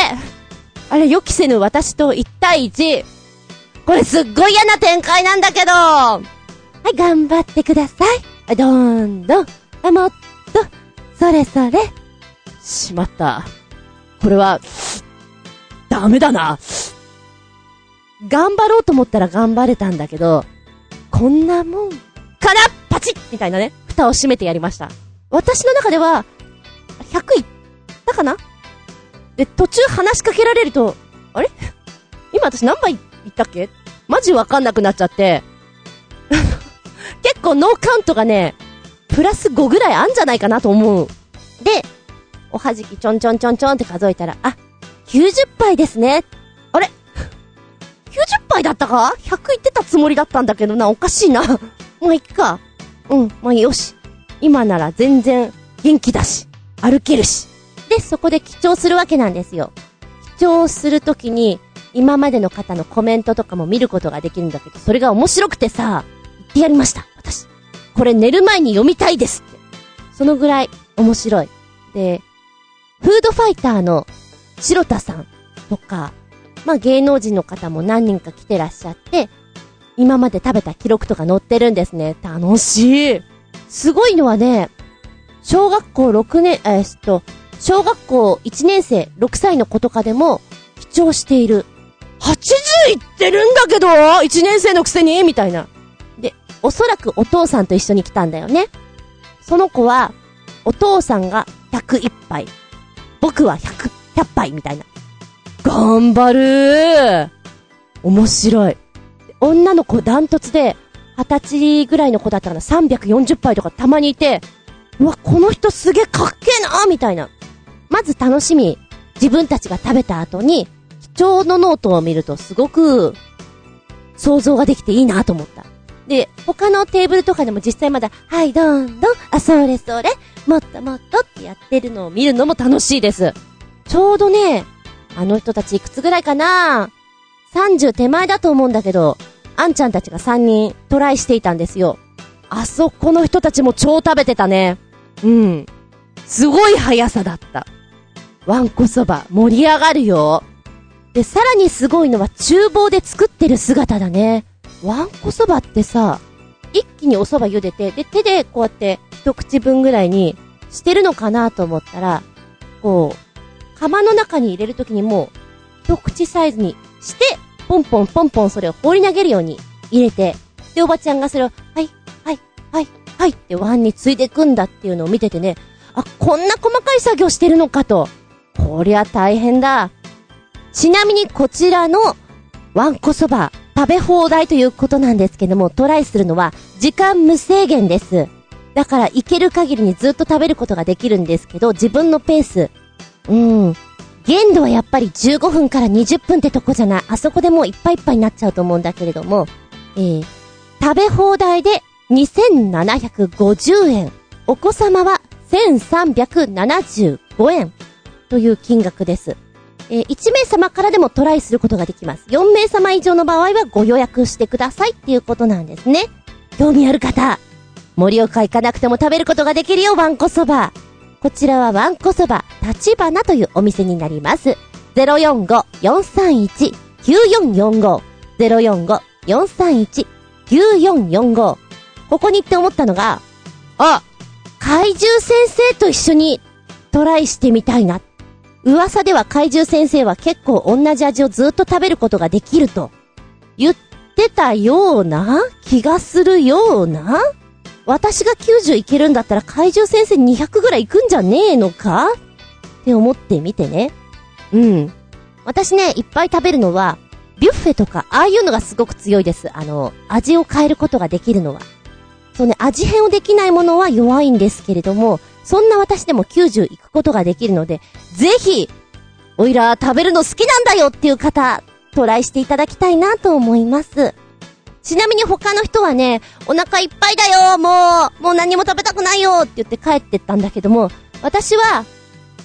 あれ予期せぬ私と1対1。これすっごい嫌な展開なんだけどはい、頑張ってください。どんどん。あ、もっと。それそれ。しまった。これは、ダメだな。頑張ろうと思ったら頑張れたんだけど、こんなもん、からパチッみたいなね、蓋を閉めてやりました。私の中では、100いったかな？で、途中話しかけられると、あれ？今私何杯いったっけ？マジわかんなくなっちゃって。結構ノーカウントがね、プラス5ぐらいあんじゃないかなと思う。で、おはじきちょんちょんちょんちょんって数えたら、あ、90杯ですね。あれ ?90 杯だったか ?100 いってたつもりだったんだけどな、おかしいな。もういっか。うん、まあよし。今なら全然元気だし、歩けるし。で、そこで記帳するわけなんですよ。記帳するときに、今までの方のコメントとかも見ることができるんだけど、それが面白くてさ、ってやりました、私。これ寝る前に読みたいですって。そのぐらい面白い。で、フードファイターの白田さんとか、まあ芸能人の方も何人か来てらっしゃって、今まで食べた記録とか載ってるんですね。楽しい。すごいのはね、小学校6年、えーっと、小学校1年生6歳の子とかでも、記帳している。80いってるんだけど !1 年生のくせに？みたいな。おそらくお父さんと一緒に来たんだよね。その子は、お父さんが101杯。僕は100、100杯みたいな。頑張るー面白い。女の子ダントツで、二十歳ぐらいの子だったかな、340杯とかたまにいて、うわ、この人すげえかっけえなーみたいな。まず楽しみ。自分たちが食べた後に、貴重のノートを見るとすごく、想像ができていいなと思った。で、他のテーブルとかでも実際まだ、はい、どんどん、あ、それそれ、もっともっとってやってるのを見るのも楽しいです。ちょうどね、あの人たちいくつぐらいかな ?30 手前だと思うんだけど、あんちゃんたちが3人トライしていたんですよ。あそこの人たちも超食べてたね。うん。すごい速さだった。わんこそば盛り上がるよ。で、さらにすごいのは厨房で作ってる姿だね。わんこそばってさ、一気にお蕎麦茹でて、で、手でこうやって一口分ぐらいにしてるのかなと思ったら、こう、釜の中に入れるときにもう、一口サイズにして、ポンポンポンポンそれを放り投げるように入れて、で、おばちゃんがそれを、はい、はい、はい、はいってワンについでくんだっていうのを見ててね、あ、こんな細かい作業してるのかと。こりゃ大変だ。ちなみにこちらのワンコそば食べ放題ということなんですけども、トライするのは時間無制限です。だから行ける限りにずっと食べることができるんですけど、自分のペース。うん。限度はやっぱり15分から20分ってとこじゃない。あそこでもういっぱいいっぱいになっちゃうと思うんだけれども、えー、食べ放題で2750円。お子様は1375円という金額です。えー1名様からでもトライすることができます。4名様以上の場合はご予約してくださいっていうことなんですね。興味ある方、盛岡行かなくても食べることができるよ、わんこそば。こちらはわんこそば、立花というお店になります。045-431-9445。045-431-9445。ここに行って思ったのが、あ怪獣先生と一緒にトライしてみたいな。噂では怪獣先生は結構同じ味をずっと食べることができると言ってたような気がするような私が90いけるんだったら怪獣先生200ぐらい行くんじゃねえのか？って思ってみてね。うん。私ね、いっぱい食べるのは、ビュッフェとか、ああいうのがすごく強いです。あの、味を変えることができるのは。そうね、味変をできないものは弱いんですけれども、そんな私でも90行くことができるので、ぜひ、おいら食べるの好きなんだよっていう方、トライしていただきたいなと思います。ちなみに他の人はね、お腹いっぱいだよもう、もう何も食べたくないよって言って帰ってったんだけども、私は、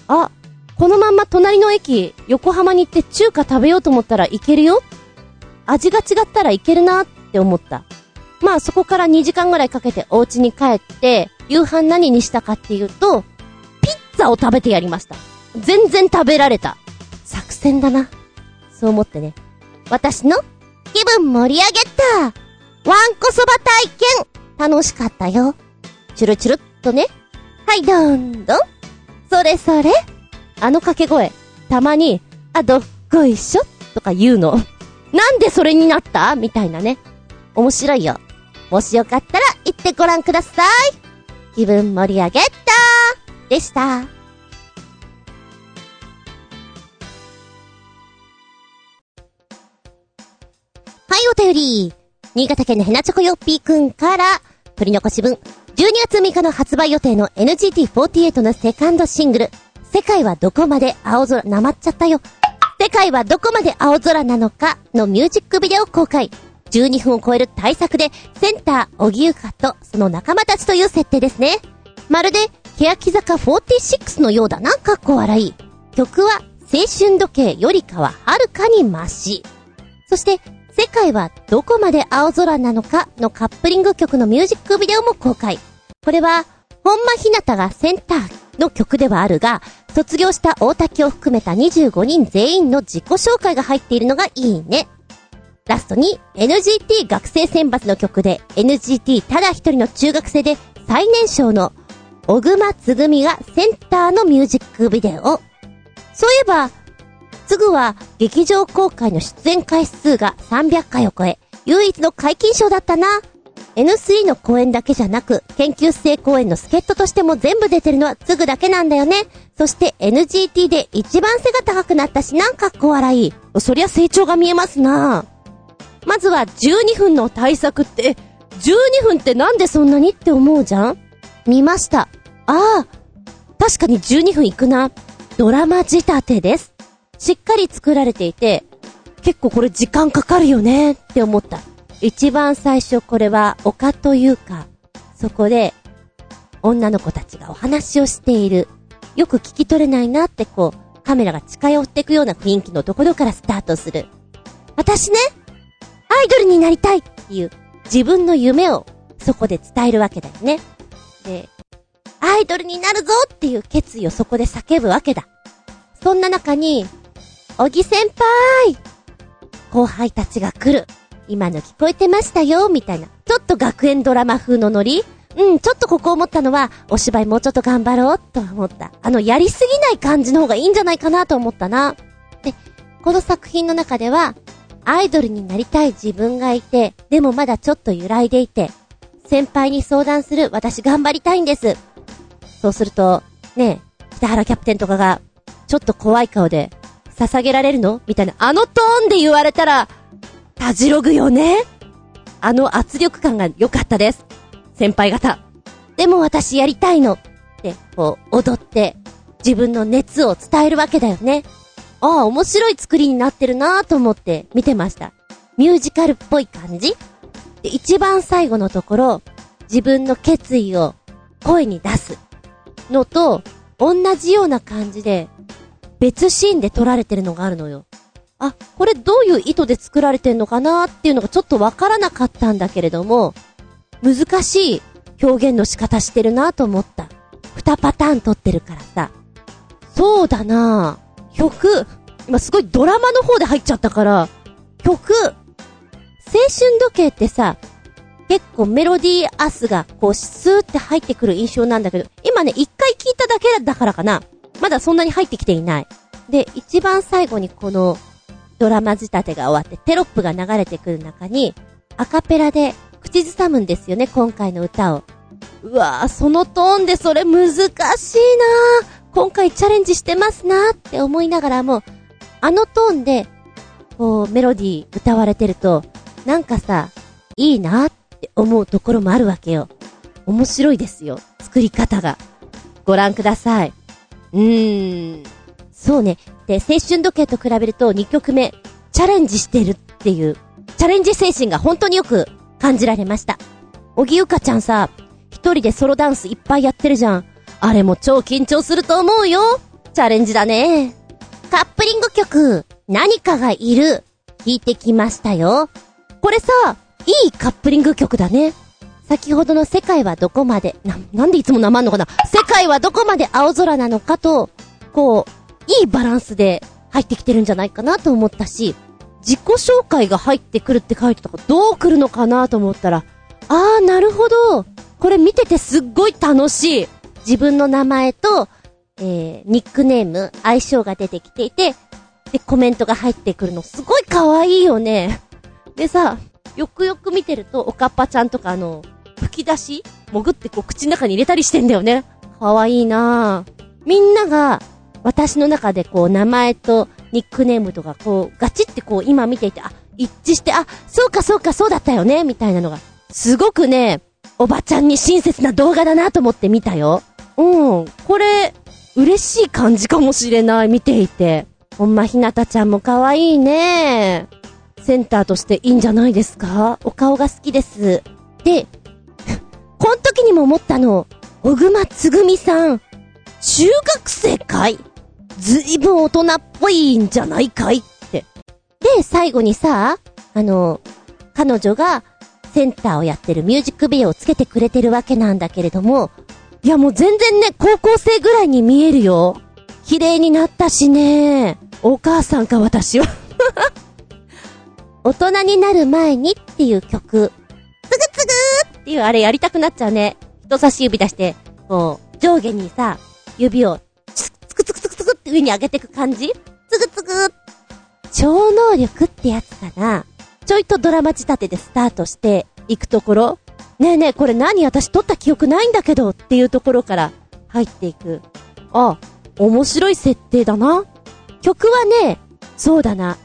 あ、このまんま隣の駅、横浜に行って中華食べようと思ったらいけるよ味が違ったらいけるなって思った。まあそこから2時間ぐらいかけてお家に帰って、夕飯何にしたかっていうと、ピッツァを食べてやりました。全然食べられた。作戦だな。そう思ってね。私の気分盛り上げたワンコそば体験楽しかったよ。チュルチュルっとね。はい、どんどん。それそれ。あの掛け声、たまに、あ、どっこいしょとか言うの。なんでそれになった？みたいなね。面白いよ。もしよかったら行ってご覧ください。気分盛り上げたでした。はい、お便り。新潟県のヘナチョコヨッピーくんから、取り残し分、12月6日の発売予定の NGT48 のセカンドシングル、世界はどこまで青空、なまっちゃったよ。世界はどこまで青空なのかのミュージックビデオ公開。12分を超える大作で、センター、小木ゆかとその仲間たちという設定ですね。まるで、欅坂46のようだな、かっこ笑い。曲は、青春時計よりかははるかにマシ。そして、世界はどこまで青空なのかのカップリング曲のミュージックビデオも公開。これは、本間ひなたがセンターの曲ではあるが、卒業した大竹を含めた25人全員の自己紹介が入っているのがいいね。ラストに NGT 学生選抜の曲で NGT ただ一人の中学生で最年少の小熊つぐみがセンターのミュージックビデオ。そういえば、つぐは劇場公開の出演回数が300回を超え、唯一の解禁賞だったな。N3 の公演だけじゃなく、研究生公演の助っ人としても全部出てるのはつぐだけなんだよね。そして NGT で一番背が高くなったしなん、かっこ笑い。そりゃ成長が見えますな。まずは12分の対策って、12分ってなんでそんなにって思うじゃん？見ました。ああ、確かに12分いくな。ドラマ仕立てです。しっかり作られていて、結構これ時間かかるよね？って思った。一番最初これは丘というか、そこで女の子たちがお話をしている。よく聞き取れないなってこう、カメラが近寄っていくような雰囲気のところからスタートする。私ね、アイドルになりたいっていう自分の夢をそこで伝えるわけだよね。で、アイドルになるぞっていう決意をそこで叫ぶわけだ。そんな中に、小木先輩後輩たちが来る。今の聞こえてましたよ、みたいな。ちょっと学園ドラマ風のノリうん、ちょっとここ思ったのは、お芝居もうちょっと頑張ろう、と思った。あの、やりすぎない感じの方がいいんじゃないかなと思ったな。で、この作品の中では、アイドルになりたい自分がいて、でもまだちょっと揺らいでいて、先輩に相談する私頑張りたいんです。そうすると、ねえ、北原キャプテンとかが、ちょっと怖い顔で、捧げられるの？みたいな、あのトーンで言われたら、たじろぐよね？あの圧力感が良かったです。先輩方。でも私やりたいの。って、こう、踊って、自分の熱を伝えるわけだよね。ああ、面白い作りになってるなぁと思って見てました。ミュージカルっぽい感じ？で、一番最後のところ、自分の決意を声に出すのと、同じような感じで、別シーンで撮られてるのがあるのよ。あ、これどういう意図で作られてんのかなっていうのがちょっとわからなかったんだけれども、難しい表現の仕方してるなと思った。二パターン撮ってるからさ。そうだな曲、今すごいドラマの方で入っちゃったから、曲、青春時計ってさ、結構メロディーアスがこうスーって入ってくる印象なんだけど、今ね、一回聞いただけだからかな。まだそんなに入ってきていない。で、一番最後にこのドラマ仕立てが終わってテロップが流れてくる中に、アカペラで口ずさむんですよね、今回の歌を。うわぁ、そのトーンでそれ難しいなぁ。今回チャレンジしてますなぁって思いながらも、あのトーンで、こう、メロディー歌われてると、なんかさ、いいなって思うところもあるわけよ。面白いですよ。作り方が。ご覧ください。うーん。そうね。で、青春時計と比べると2曲目、チャレンジしてるっていう、チャレンジ精神が本当によく感じられました。小木ゆかちゃんさ、一人でソロダンスいっぱいやってるじゃん。あれも超緊張すると思うよ。チャレンジだね。カップリング曲、何かがいる、聞いてきましたよ。これさ、いいカップリング曲だね。先ほどの世界はどこまで、な、なんでいつも生んのかな世界はどこまで青空なのかと、こう、いいバランスで入ってきてるんじゃないかなと思ったし、自己紹介が入ってくるって書いてたから、どう来るのかなと思ったら、あー、なるほど。これ見ててすっごい楽しい。自分の名前と、えー、ニックネーム、相性が出てきていて、で、コメントが入ってくるのすごい可愛いよね。でさ、よくよく見てると、おかっぱちゃんとかあの、吹き出し潜ってこう口の中に入れたりしてんだよね。可愛いなぁ。みんなが、私の中でこう名前とニックネームとかこうガチってこう今見ていて、あ、一致して、あ、そうかそうかそうだったよね、みたいなのが、すごくね、おばちゃんに親切な動画だなと思って見たよ。うん、これ、嬉しい感じかもしれない、見ていて。ほんまひなたちゃんも可愛いね。センターとしていいんじゃないですか？お顔が好きです。で、こん時にも思ったの、小熊つぐみさん、中学生かい？ずいぶん大人っぽいんじゃないかい？って。で、最後にさ、あの、彼女がセンターをやってるミュージックビデオをつけてくれてるわけなんだけれども、いやもう全然ね、高校生ぐらいに見えるよ。綺麗になったしね。お母さんか私は 大人になる前にっていう曲。つぐつぐーっていうあれやりたくなっちゃうね。人差し指出して、こう、上下にさ、指をつくつくつくつくって上に上げてく感じつぐつぐ超能力ってやつかなちょいとドラマ仕立てでスタートしていくところねえねえ、これ何私撮った記憶ないんだけどっていうところから入っていく。あ、面白い設定だな。曲はね、そうだな。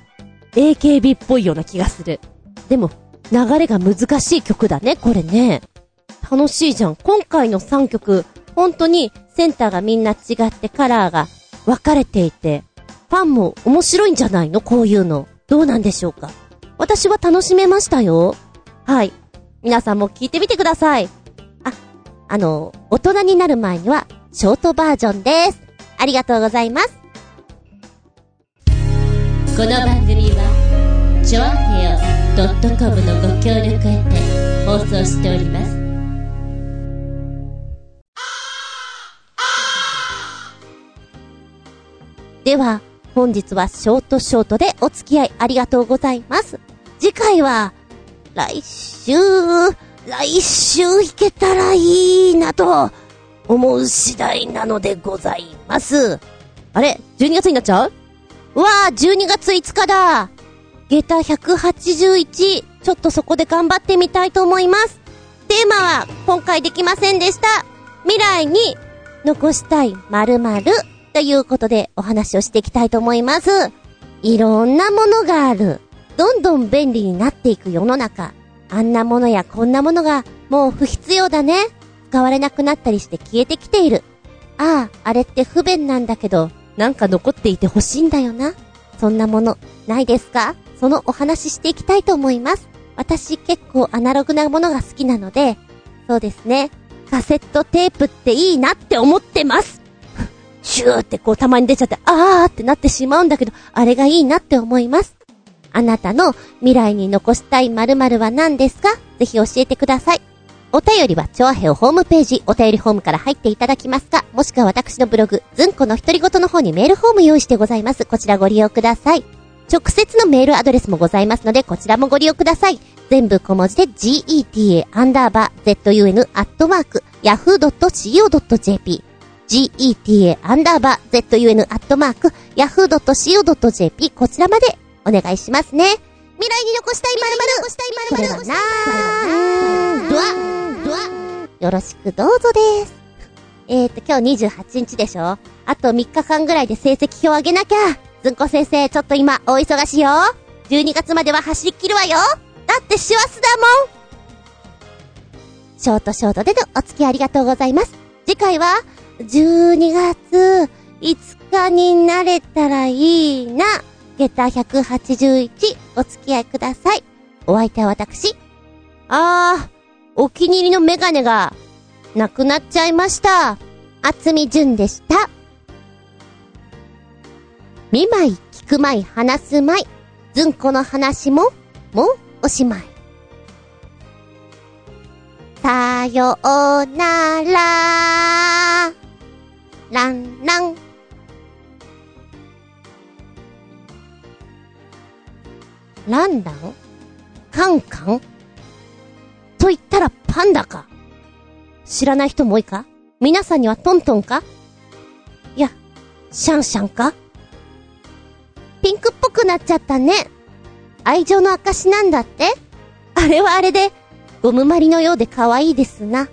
AKB っぽいような気がする。でも、流れが難しい曲だね、これね。楽しいじゃん。今回の3曲、本当にセンターがみんな違ってカラーが分かれていて、ファンも面白いんじゃないの？こういうの。どうなんでしょうか？私は楽しめましたよ。はい。皆さんも聞いてみてください。あ、あの、大人になる前には、ショートバージョンです。ありがとうございます。
この番組はちょあへよ .com のご協力へて放送しております
では、本日はショートショートでお付き合いありがとうございます。次回は、来週、来週行けたらいいなと、思う次第なのでございます。あれ ?12 月になっちゃう？うわあ、12月5日だ下駄181、ちょっとそこで頑張ってみたいと思います。テーマは、今回できませんでした。未来に残したい〇〇ということでお話をしていきたいと思います。いろんなものがある。どんどん便利になっていく世の中。あんなものやこんなものがもう不必要だね。使われなくなったりして消えてきている。ああ、あれって不便なんだけど、なんか残っていてほしいんだよな。そんなもの、ないですか？そのお話ししていきたいと思います。私結構アナログなものが好きなので、そうですね。カセットテープっていいなって思ってます。シューってこうたまに出ちゃって、あーってなってしまうんだけど、あれがいいなって思います。あなたの未来に残したい〇〇は何ですか？ぜひ教えてください。お便りは、チョアヘオホームページ、お便りホームから入っていただきますか、もしくは私のブログ、ズンコの独り言の方にメールフォーム用意してございます。こちらご利用ください。直接のメールアドレスもございますので、こちらもご利用ください。全部小文字で get a アンダーバー zun@yahoo co.jp get a アンダーバー zun@yahoo co.jp こちらまでお願いしますね。未来に残したい〇〇これはなードアドアよろしくどうぞです。えーと、今日28日でしょあと3日間ぐらいで成績表あげなきゃ。ずんこ先生、ちょっと今、お忙しいよ。12月までは走り切るわよ。だって師走だもん。ショートショートでのお付き合いありがとうございます。次回は、12月5日になれたらいいな。下駄181、お付き合いください。お相手は私。あー、お気に入りのメガネが、なくなっちゃいました。あつみじゅんでした。見舞い、聞く舞い、話す舞い。ずんこの話も、もうおしまい。さようなら。ランラン。ランランカンカン？と言ったらパンダか。知らない人も多いか？皆さんにはトントンか？いや、シャンシャンか？ピンクっぽくなっちゃったね。愛情の証なんだってあれはあれで、ゴムまりのようで可愛いですな。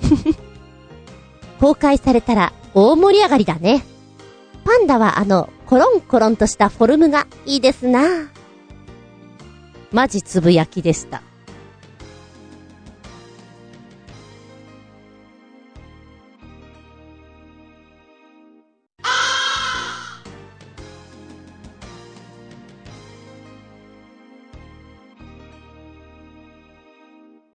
公開されたら大盛り上がりだね。パンダはあの、コロンコロンとしたフォルムがいいですな。マジつぶやきでした。